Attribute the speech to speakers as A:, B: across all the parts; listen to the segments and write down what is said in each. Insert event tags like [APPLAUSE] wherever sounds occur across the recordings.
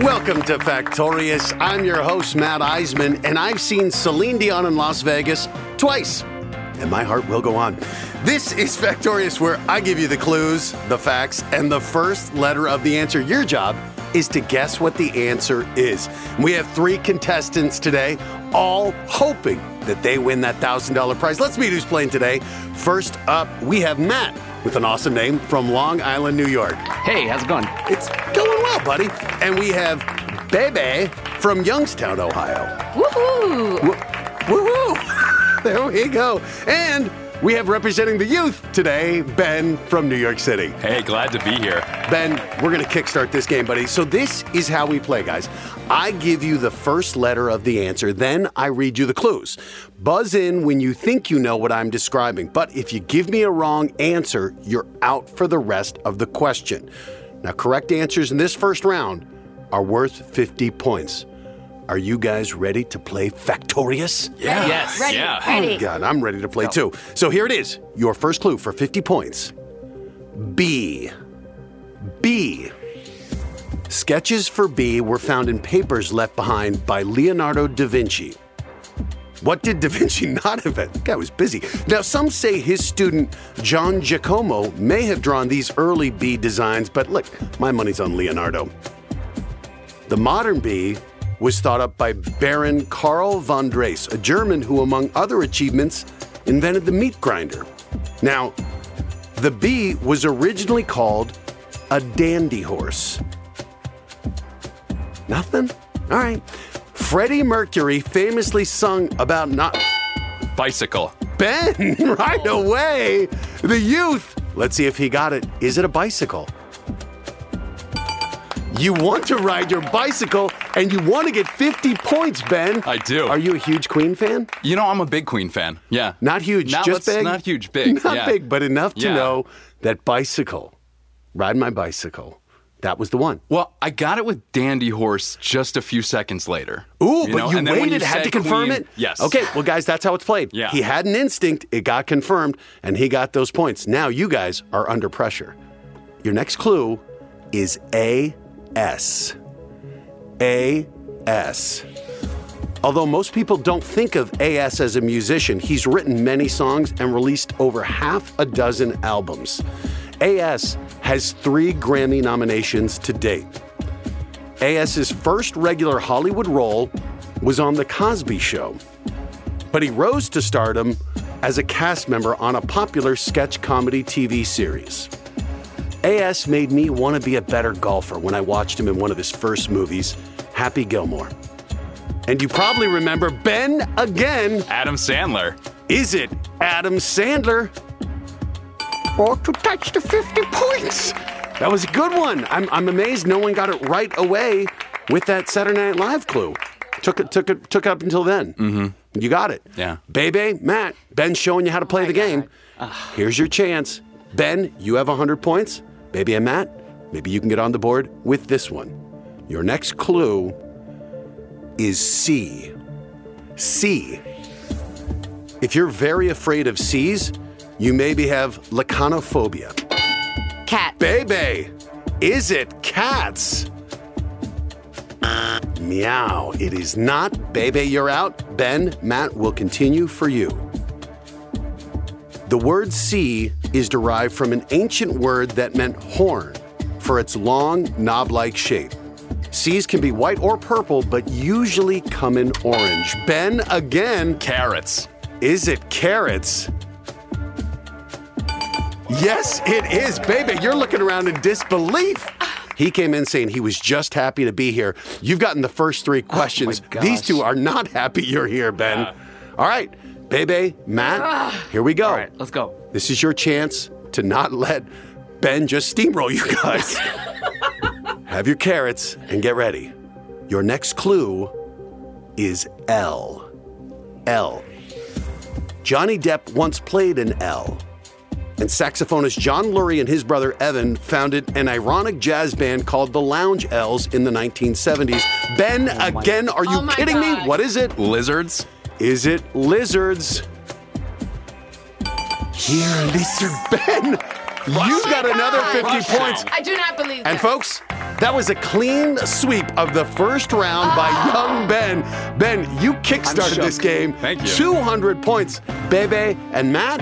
A: Welcome to Factorious. I'm your host, Matt Eisman, and I've seen Celine Dion in Las Vegas twice, and my heart will go on. This is Factorious, where I give you the clues, the facts, and the first letter of the answer. Your job is to guess what the answer is. We have three contestants today, all hoping that they win that $1,000 prize. Let's meet who's playing today. First up, we have Matt with an awesome name from Long Island, New York.
B: Hey, how's it going?
A: It's going well, buddy. And we have Bebe from Youngstown, Ohio.
C: Woohoo!
A: Woohoo! [LAUGHS] there we go. And we have representing the youth today, Ben from New York City.
D: Hey, glad to be here.
A: Ben, we're going to kickstart this game, buddy. So, this is how we play, guys. I give you the first letter of the answer, then I read you the clues. Buzz in when you think you know what I'm describing, but if you give me a wrong answer, you're out for the rest of the question. Now, correct answers in this first round are worth 50 points. Are you guys ready to play Factorious?
D: Yeah.
B: Yes.
C: Ready,
D: Yeah.
C: ready.
A: Oh, God, I'm ready to play too. So here it is. Your first clue for 50 points. B. B. Sketches for B were found in papers left behind by Leonardo da Vinci. What did Da Vinci [LAUGHS] not invent? The guy was busy. Now, some say his student Gian Giacomo may have drawn these early bee designs, but look, my money's on Leonardo. The modern bee was thought up by Baron Karl von Drais, a German who, among other achievements, invented the meat grinder. Now, the bee was originally called a dandy horse. Nothing? All right. Freddie Mercury famously sung about not.
D: Bicycle.
A: Ben, [LAUGHS] right away. The youth. Let's see if he got it. Is it a bicycle? You want to ride your bicycle and you want to get 50 points, Ben.
D: I do.
A: Are you a huge Queen fan?
D: You know, I'm a big Queen fan. Yeah.
A: Not huge,
D: Not,
A: just big.
D: Not huge, big. [LAUGHS]
A: Not
D: yeah.
A: big, but enough to
D: Yeah.
A: know that bicycle, ride my bicycle. That was the one.
D: Well, I got it with Dandy Horse just a few seconds later.
A: Ooh, but
D: know?
A: you
D: And
A: waited, had to confirm
D: Queen-
A: it?
D: Yes.
A: Okay, well, guys, that's how it's played.
D: Yeah.
A: He had an instinct, it got confirmed, and he got those points. Now you guys are under pressure. Your next clue is AS. AS. Although most people don't think of AS as a musician, he's written many songs and released over half a dozen albums. AS has three Grammy nominations to date. AS's first regular Hollywood role was on The Cosby Show, but he rose to stardom as a cast member on a popular sketch comedy TV series. AS made me want to be a better golfer when I watched him in one of his first movies, Happy Gilmore. And you probably remember Ben again.
D: Adam Sandler.
A: Is it Adam Sandler? Or to touch the 50 points? That was a good one. I'm, I'm amazed no one got it right away with that Saturday Night Live clue. Took it, took it, took up until then. Mm-hmm. You got it.
D: Yeah.
A: Bebe, Matt, Ben's showing you how to play the game. Here's your chance. Ben, you have 100 points. Baby and Matt, maybe you can get on the board with this one. Your next clue is C. C. If you're very afraid of C's, you maybe have lachanophobia.
C: Cat.
A: Bebe, is it cats? Meow. It is not. Bebe, you're out. Ben, Matt will continue for you. The word C is derived from an ancient word that meant horn for its long, knob like shape. C's can be white or purple, but usually come in orange. Ben, again,
D: Carrots.
A: is it carrots? Yes, it is. Baby, you're looking around in disbelief. He came in saying he was just happy to be here. You've gotten the first three oh questions.
B: gosh.
A: These two are not happy you're here, Ben. All right, Bebe, Matt, ah. here we go.
B: All right, let's go.
A: This is your chance to not let Ben just steamroll you guys. [LAUGHS] Have your carrots and get ready. Your next clue is L. L. Johnny Depp once played an L. And saxophonist John Lurie and his brother Evan founded an ironic jazz band called the Lounge L's in the 1970s. Ben, oh again, are you
C: Oh my
A: kidding me? What is it?
D: Lizards.
A: Is it lizards? Here, lizard Ben. You got another 50
C: gosh.
A: points.
C: I do not believe
A: And
C: that.
A: folks, That was a clean sweep of the first round by ah. young Ben. Ben, you kickstarted
D: shook.
A: this game.
D: Thank you.
A: 200 points. Bebe and Matt.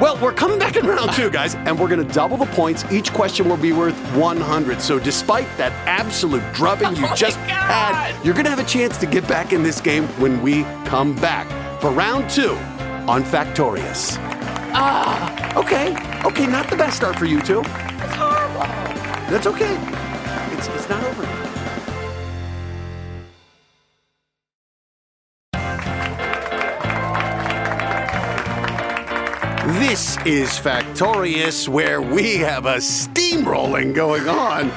A: Well, we're coming back in round two, guys, and we're going to double the points. Each question will be worth 100. So, despite that absolute drubbing [LAUGHS] you just had, you're going to have a chance to get back in this game when we come back for round two on Factorious. Ah. Okay. Okay, not the best start for you two.
C: It's horrible.
A: That's okay. It's, it's not over. Is Factorious, where we have a steamrolling going on.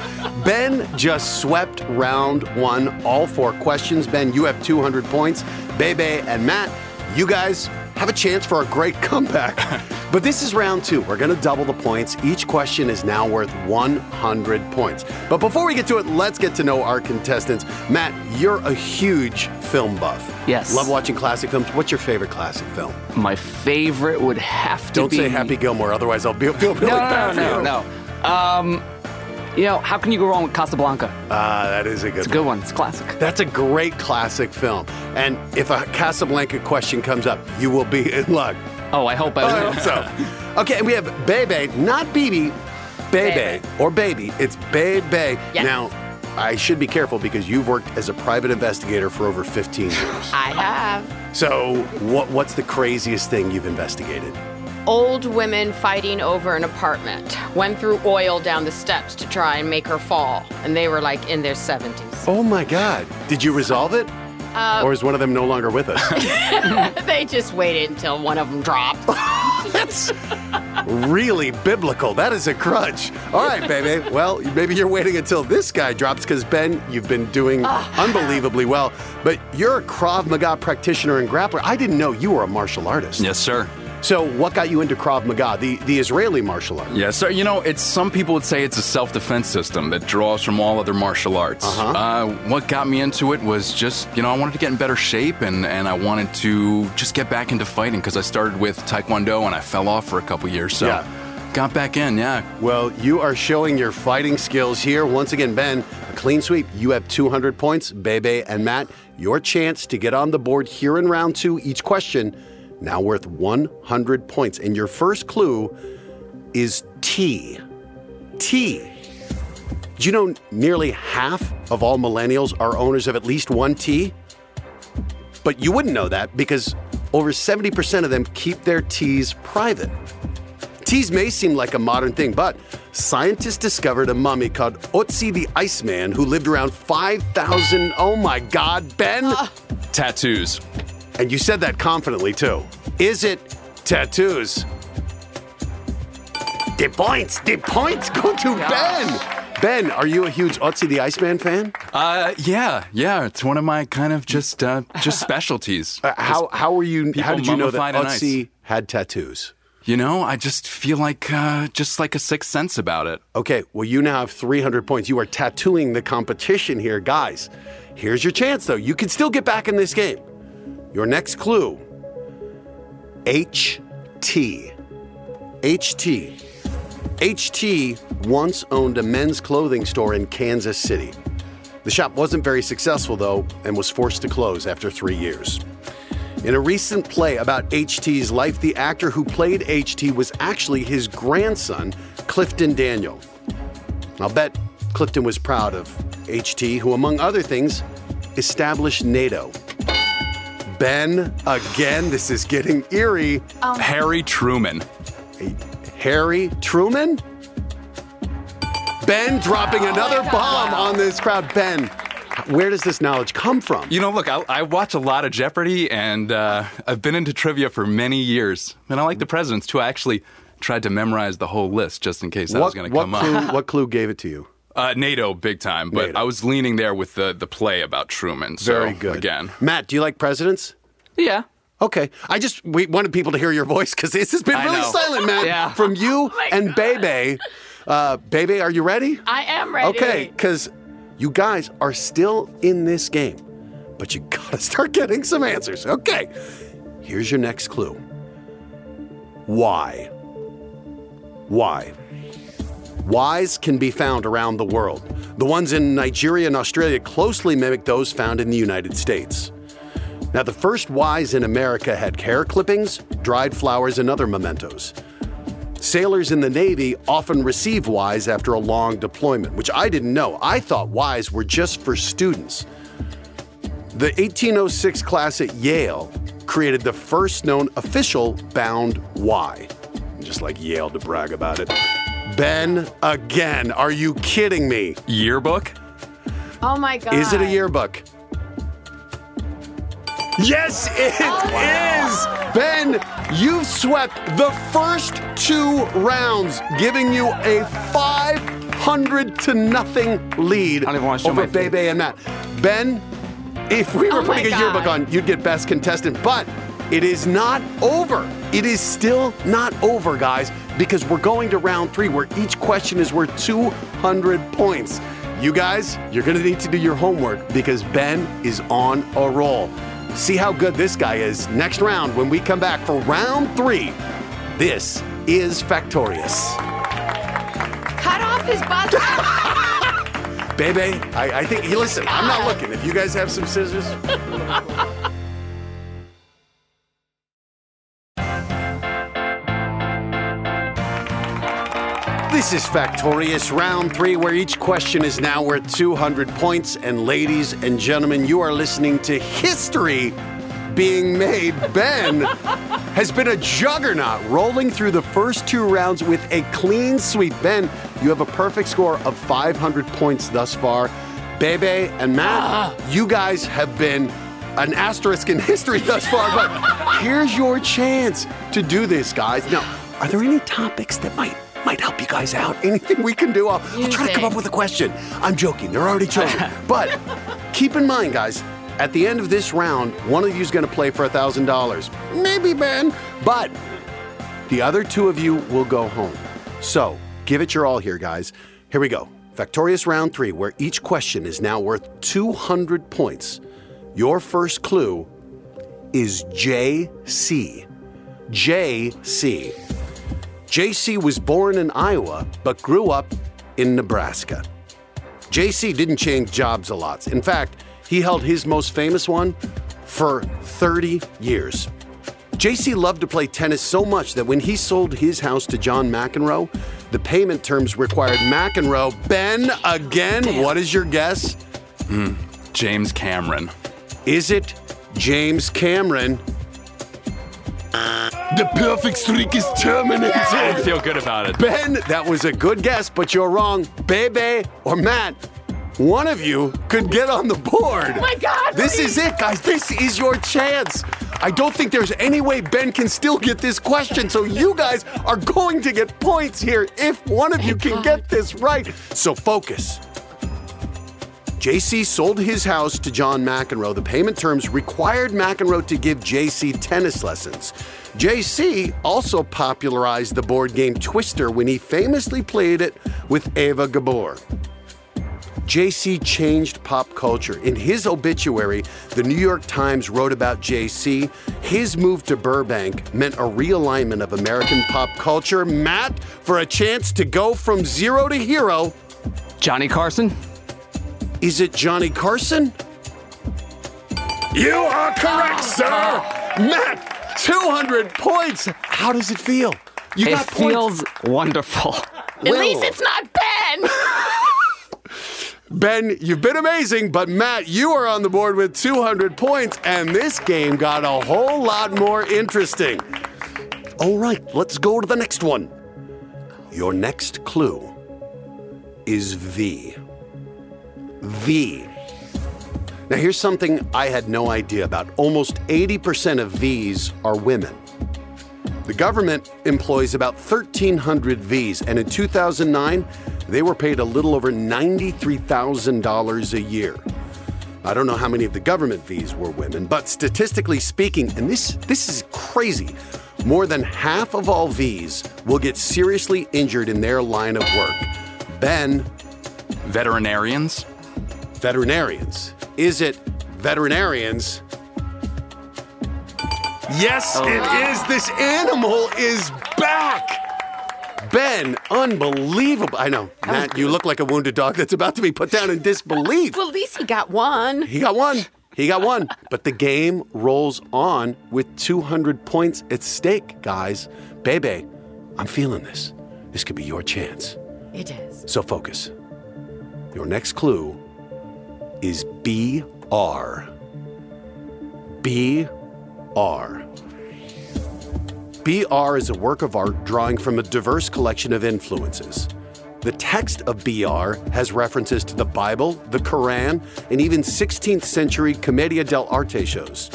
A: Ben just swept round one, all four questions. Ben, you have 200 points. Bebe and Matt, you guys have a chance for a great comeback. [LAUGHS] but this is round two. We're going to double the points. Each question is now worth 100 points. But before we get to it, let's get to know our contestants. Matt, you're a huge film buff.
B: Yes.
A: Love watching classic films. What's your favorite classic film?
B: My favorite would have to be.
A: Don't say Happy Gilmore, otherwise I'll be, [LAUGHS] feel really
B: No,
A: bad
B: no, no,
A: you.
B: no. Um, you know, how can you go wrong with Casablanca?
A: Ah, that is a good
B: It's a good one. It's classic.
A: That's a great classic film. And if a Casablanca question comes up, you will be [LAUGHS] in luck.
B: Oh, I hope I.
A: Oh, I
B: will.
A: hope so. [LAUGHS] Okay, and we have Bebe, not Bibi, Bebe,
C: Bebe.
A: or Baby. It's Bebe.
C: Yes.
A: Now, I should be careful because you've worked as a private investigator for over 15 years. [LAUGHS]
C: I have.
A: So, what, what's the craziest thing you've investigated?
C: Old women fighting over an apartment. Went through oil down the steps to try and make her fall. And they were like in their 70s.
A: Oh my God. Did you resolve it? Uh, or is one of them no longer with us? [LAUGHS]
C: They just waited until one of them dropped. [LAUGHS]
A: That's really biblical. That is a crutch. All right, baby. Well, maybe you're waiting until this guy drops because, Ben, you've been doing ah. unbelievably well. But you're a Krav Maga practitioner and grappler. I didn't know you were a martial artist.
D: Yes, sir.
A: So, what got you into Krav Maga, the, the Israeli martial art?
D: Yes, sir. You know, it's some people would say it's a self-defense system that draws from all other martial arts.
A: Uh-huh.
D: Uh, what got me into it was just, you know, I wanted to get in better shape and, and I wanted to just get back into fighting because I started with Taekwondo and I fell off for a couple years. So
A: Yeah.
D: got back in, yeah.
A: Well, you are showing your fighting skills here. Once again, Ben, a clean sweep. You have 200 points. Bebe and Matt, your chance to get on the board here in round two. Each question now worth 100 points. And your first clue is T. T. Do you know nearly half of all millennials are owners of at least one T? But you wouldn't know that because over 70% of them keep their T's private. Teas may seem like a modern thing, but scientists discovered a mummy called Otzi the Iceman who lived around 5,000. Oh my God, Ben!
D: Tattoos.
A: And you said that confidently too. Is it tattoos? The points, the points go to Ben! Ben, are you a huge Otzi the Iceman fan?
D: Uh, yeah, yeah. It's one of my kind of just uh, just specialties.
A: Uh, how how were you? How did you know that
D: mummified ice.
A: Otzi had tattoos?
D: You know, I just feel like uh, just like a sixth sense about it.
A: Okay, well, you now have 300 points. You are tattooing the competition here, guys. Here's your chance, though. You can still get back in this game. Your next clue HT. HT. HT once owned a men's clothing store in Kansas City. The shop wasn't very successful, though, and was forced to close after three years. In a recent play about HT's life, the actor who played HT was actually his grandson, Clifton Daniel. I'll bet Clifton was proud of HT, who, among other things, established NATO. Ben, again, this is getting eerie.
D: Harry Truman.
A: Harry Truman? Ben dropping another bomb on this crowd. Ben, where does this knowledge come from?
D: You know, look, I, I watch a lot of Jeopardy, and uh, I've been into trivia for many years, and I like the presidents too. I actually tried to memorize the whole list just in case that was going to come
A: clue,
D: up.
A: what clue gave it to you?
D: Uh, NATO, big time, but
A: NATO.
D: I was leaning there with the the play about Truman. So,
A: Very good.
D: Again,
A: Matt, do you like presidents?
B: Yeah.
A: Okay. I just we wanted people to hear your voice because this has been
B: I
A: really
B: know.
A: silent, man.
B: Yeah.
A: From you
C: my
A: and Bebe. Uh, Bebe, are you ready?
C: I am ready.
A: Okay, because you guys are still in this game, but you gotta start getting some answers. Okay. Here's your next clue. Why? Why? Ys can be found around the world. The ones in Nigeria and Australia closely mimic those found in the United States. Now, the first Ys in America had hair clippings, dried flowers, and other mementos. Sailors in the Navy often receive Ys after a long deployment, which I didn't know. I thought Ys were just for students. The 1806 class at Yale created the first known official bound Y. Just like Yale to brag about it. Ben, again, are you kidding me?
D: Yearbook?
C: Oh my god.
A: Is it a yearbook? Yes, it is. Ben, you've swept the first two rounds, giving you a 500 to nothing lead
B: don't even wanna show
A: over
B: my face.
A: Bebe and Matt. Ben, if we were
C: Oh
A: putting a yearbook on, you'd get best contestant, but it is not over. It is still not over, guys, because we're going to round three where each question is worth 200 points. You guys, you're going to need to do your homework because Ben is on a roll. See how good this guy is next round when we come back for round three. This is Factorious.
C: Cut off his butt. [LAUGHS]
A: Bebe, I, I think, listen, I'm not looking. If you guys have some scissors, This is Factorious Round 3, where each question is now worth 200 points. And ladies and gentlemen, you are listening to history being made. Ben [LAUGHS] has been a juggernaut, rolling through the first two rounds with a clean sweep. Ben, you have a perfect score of 500 points thus far. Bebe and Matt, [GASPS] you guys have been an asterisk in history thus far, but [LAUGHS] here's your chance to do this, guys. Now, are there any topics that might might help you guys out? Anything we can do? I'll, I'll try to come up with a question. I'm joking. They're already chosen. [LAUGHS] but keep in mind, guys, at the end of this round, one of you is going to play for a $1,000. Maybe Ben, but the other two of you will go home. So give it your all here, guys. Here we go. Factorious round three, where each question is now worth 200 points. Your first clue is JC. JC. JC was born in Iowa but grew up in Nebraska. JC didn't change jobs a lot. In fact, he held his most famous one for 30 years. JC loved to play tennis so much that when he sold his house to John McEnroe, the payment terms required McEnroe. Ben, again, what is your guess? Hmm.
D: James Cameron.
A: Is it James Cameron? The perfect streak is terminated.
D: I feel good about it.
A: Ben, that was a good guess, but you're wrong. Bebe or Matt, one of you could get on the board. Oh
C: my God,
A: This
C: please.
A: is it, guys. This is your chance. I don't think there's any way Ben can still get this question, so you guys are going to get points here if one of you can get this right. So focus. JC sold his house to John McEnroe. The payment terms required McEnroe to give JC tennis lessons. JC also popularized the board game Twister when he famously played it with Eva Gabor. JC changed pop culture. In his obituary, the New York Times wrote about JC. His move to Burbank meant a realignment of American pop culture. Matt, for a chance to go from zero to hero,
B: Johnny Carson?
A: is it Johnny Carson? You are correct, sir. Matt, 200 points. How does it feel? You
B: It
A: got points.
B: feels wonderful.
C: At
A: Will.
C: least it's not Ben. [LAUGHS]
A: Ben, you've been amazing, but Matt, you are on the board with 200 points, and this game got a whole lot more interesting. All right, let's go to the next one. Your next clue is V. V. Now, here's something I had no idea about. Almost 80% of Vs are women. The government employs about 1,300 Vs, and in 2009, they were paid a little over $93,000 a year. I don't know how many of the government Vs were women, but statistically speaking, and this, this is crazy, more than half of all Vs will get seriously injured in their line of work. Ben,
D: Veterinarians?
A: veterinarians. Is it veterinarians? Yes, oh. it is. This animal is back. Ben, unbelievable. I know. Matt, you look like a wounded dog that's about to be put down in disbelief.
C: Well, at least he got one.
A: He got one. He got one. But the game rolls on with 200 points at stake, guys. Bebe, I'm feeling this. This could be your chance.
C: It is.
A: So focus. Your next clue is BR. BR. BR is a work of art drawing from a diverse collection of influences. The text of BR has references to the Bible, the Quran, and even 16th century Commedia dell'arte shows.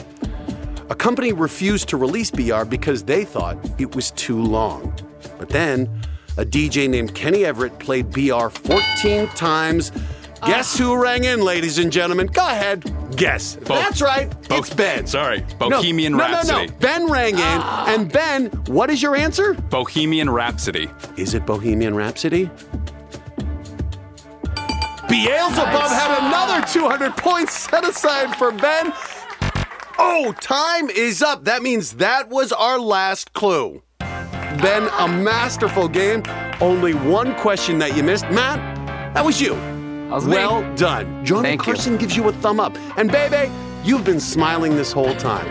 A: A company refused to release BR because they thought it was too long. But then, a DJ named Kenny Everett played BR 14 times. Ah. Guess who rang in, ladies and gentlemen? Go ahead. Guess. That's right.
D: Bo-
A: it's Ben.
D: sorry,
A: No,
D: Bohemian
A: no,
D: Rhapsody.
A: No, no, Ben rang in. Ah. And Ben, what is your answer?
D: Bohemian Rhapsody.
A: Is it Bohemian Rhapsody? Beelzebub had another 200 points set aside for Ben. Oh, time is up. That means that was our last clue. Ben, a masterful game. Only one question that you missed. Matt, that was you.
B: Was me.
A: well done. Johnny
B: Thank you.
A: Carson gives you a thumb up. And, baby, you've been smiling this whole time.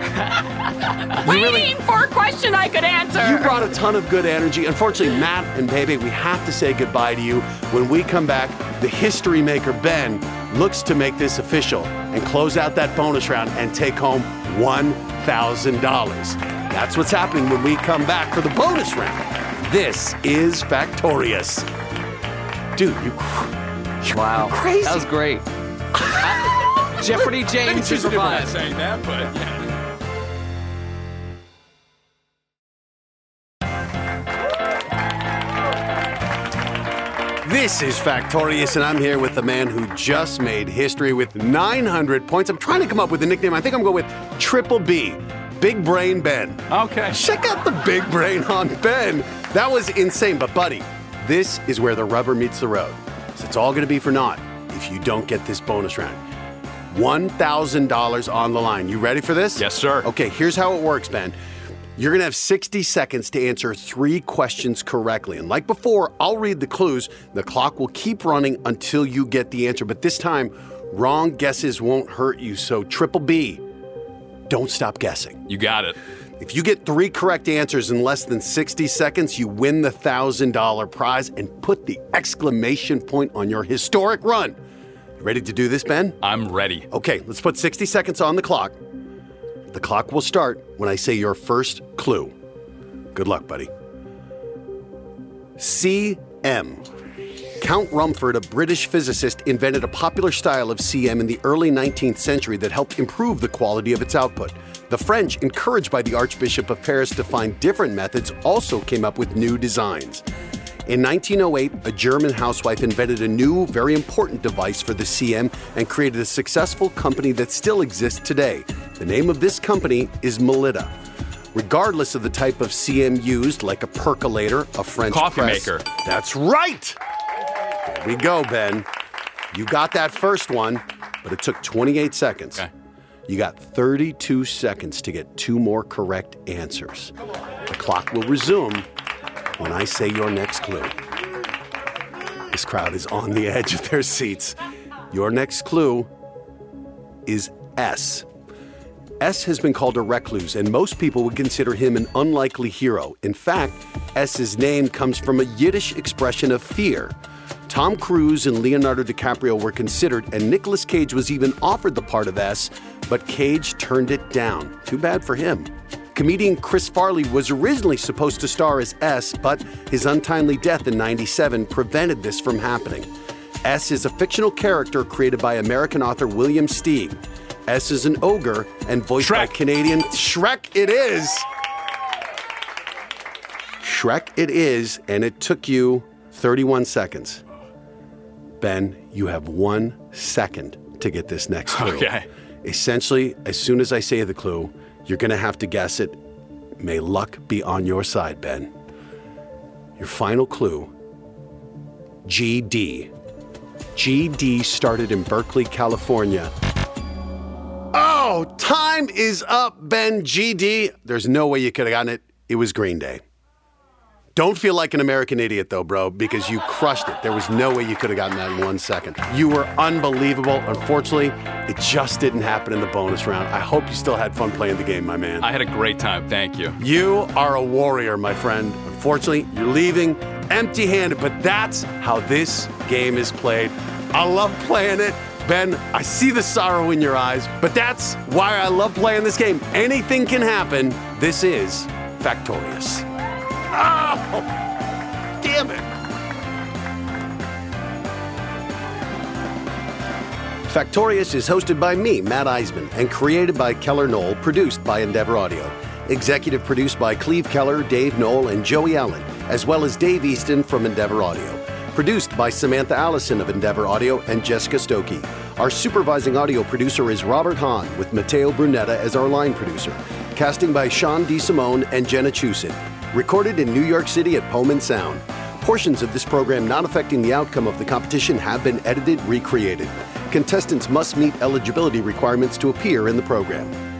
A: [LAUGHS]
C: Waiting for a question I could answer.
A: You brought a ton of good energy. Unfortunately, Matt and Bebe, we have to say goodbye to you. When we come back, the history maker Ben looks to make this official and close out that bonus round and take home $1,000. That's what's happening when we come back for the bonus round. This is Factorious. Dude, you. You're
B: Wow.
A: crazy.
B: That was great. [LAUGHS] Jeopardy James is revived.
D: saying that, but yeah.
A: This is Factorious, and I'm here with the man who just made history with 900 points. I'm trying to come up with a nickname. I think I'm going with Triple B, Big Brain Ben.
D: Okay.
A: Check out the big brain on Ben. That was insane. But, buddy, this is where the rubber meets the road. It's all going to be for naught if you don't get this bonus round. $1,000 on the line. You ready for this?
D: Yes, sir.
A: Okay, here's how it works, Ben. You're going to have 60 seconds to answer three questions correctly. And like before, I'll read the clues. The clock will keep running until you get the answer. But this time, wrong guesses won't hurt you. So, Triple B, don't stop guessing.
D: You got it.
A: If you get three correct answers in less than 60 seconds, you win the $1,000 prize and put the exclamation point on your historic run. You ready to do this, Ben?
D: I'm ready.
A: Okay, let's put 60 seconds on the clock. The clock will start when I say your first clue. Good luck, buddy. CM. Count Rumford, a British physicist, invented a popular style of CM in the early 19th century that helped improve the quality of its output. The French, encouraged by the Archbishop of Paris to find different methods, also came up with new designs. In 1908, a German housewife invented a new, very important device for the CM and created a successful company that still exists today. The name of this company is Melitta. Regardless of the type of CM used, like a percolator, a French
D: Coffee
A: press-
D: maker.
A: That's right. There we go, Ben. You got that first one, but it took 28 seconds.
D: Okay.
A: You got 32 seconds to get two more correct answers. The clock will resume when I say your next clue. This crowd is on the edge of their seats. Your next clue is S. S has been called a recluse, and most people would consider him an unlikely hero. In fact, S's name comes from a Yiddish expression of fear. Tom Cruise and Leonardo DiCaprio were considered, and Nicolas Cage was even offered the part of S, but Cage turned it down. Too bad for him. Comedian Chris Farley was originally supposed to star as S, but his untimely death in 97 prevented this from happening. S is a fictional character created by American author William Steig. S is an ogre and voiced by Canadian Shrek. It is. Shrek. It is, and it took you 31 seconds. Ben, you have one second to get this next clue.
D: Okay.
A: Essentially, as soon as I say the clue, you're going to have to guess it. May luck be on your side, Ben. Your final clue GD. GD started in Berkeley, California. Oh, time is up, Ben. GD. There's no way you could have gotten it. It was Green Day. Don't feel like an American idiot, though, bro, because you crushed it. There was no way you could have gotten that in one second. You were unbelievable. Unfortunately, it just didn't happen in the bonus round. I hope you still had fun playing the game, my man.
D: I had a great time. Thank you.
A: You are a warrior, my friend. Unfortunately, you're leaving empty handed, but that's how this game is played. I love playing it. Ben, I see the sorrow in your eyes, but that's why I love playing this game. Anything can happen. This is Factorious. Oh, damn it. Factorious is hosted by me, Matt Eisman, and created by Keller Knoll, produced by Endeavor Audio. Executive produced by Cleve Keller, Dave Knoll, and Joey Allen, as well as Dave Easton from Endeavor Audio. Produced by Samantha Allison of Endeavor Audio and Jessica Stokey. Our supervising audio producer is Robert Hahn, with Matteo Brunetta as our line producer. Casting by Sean DeSimone and Jenna Chusin. Recorded in New York City at Pullman Sound. Portions of this program not affecting the outcome of the competition have been edited, recreated. Contestants must meet eligibility requirements to appear in the program.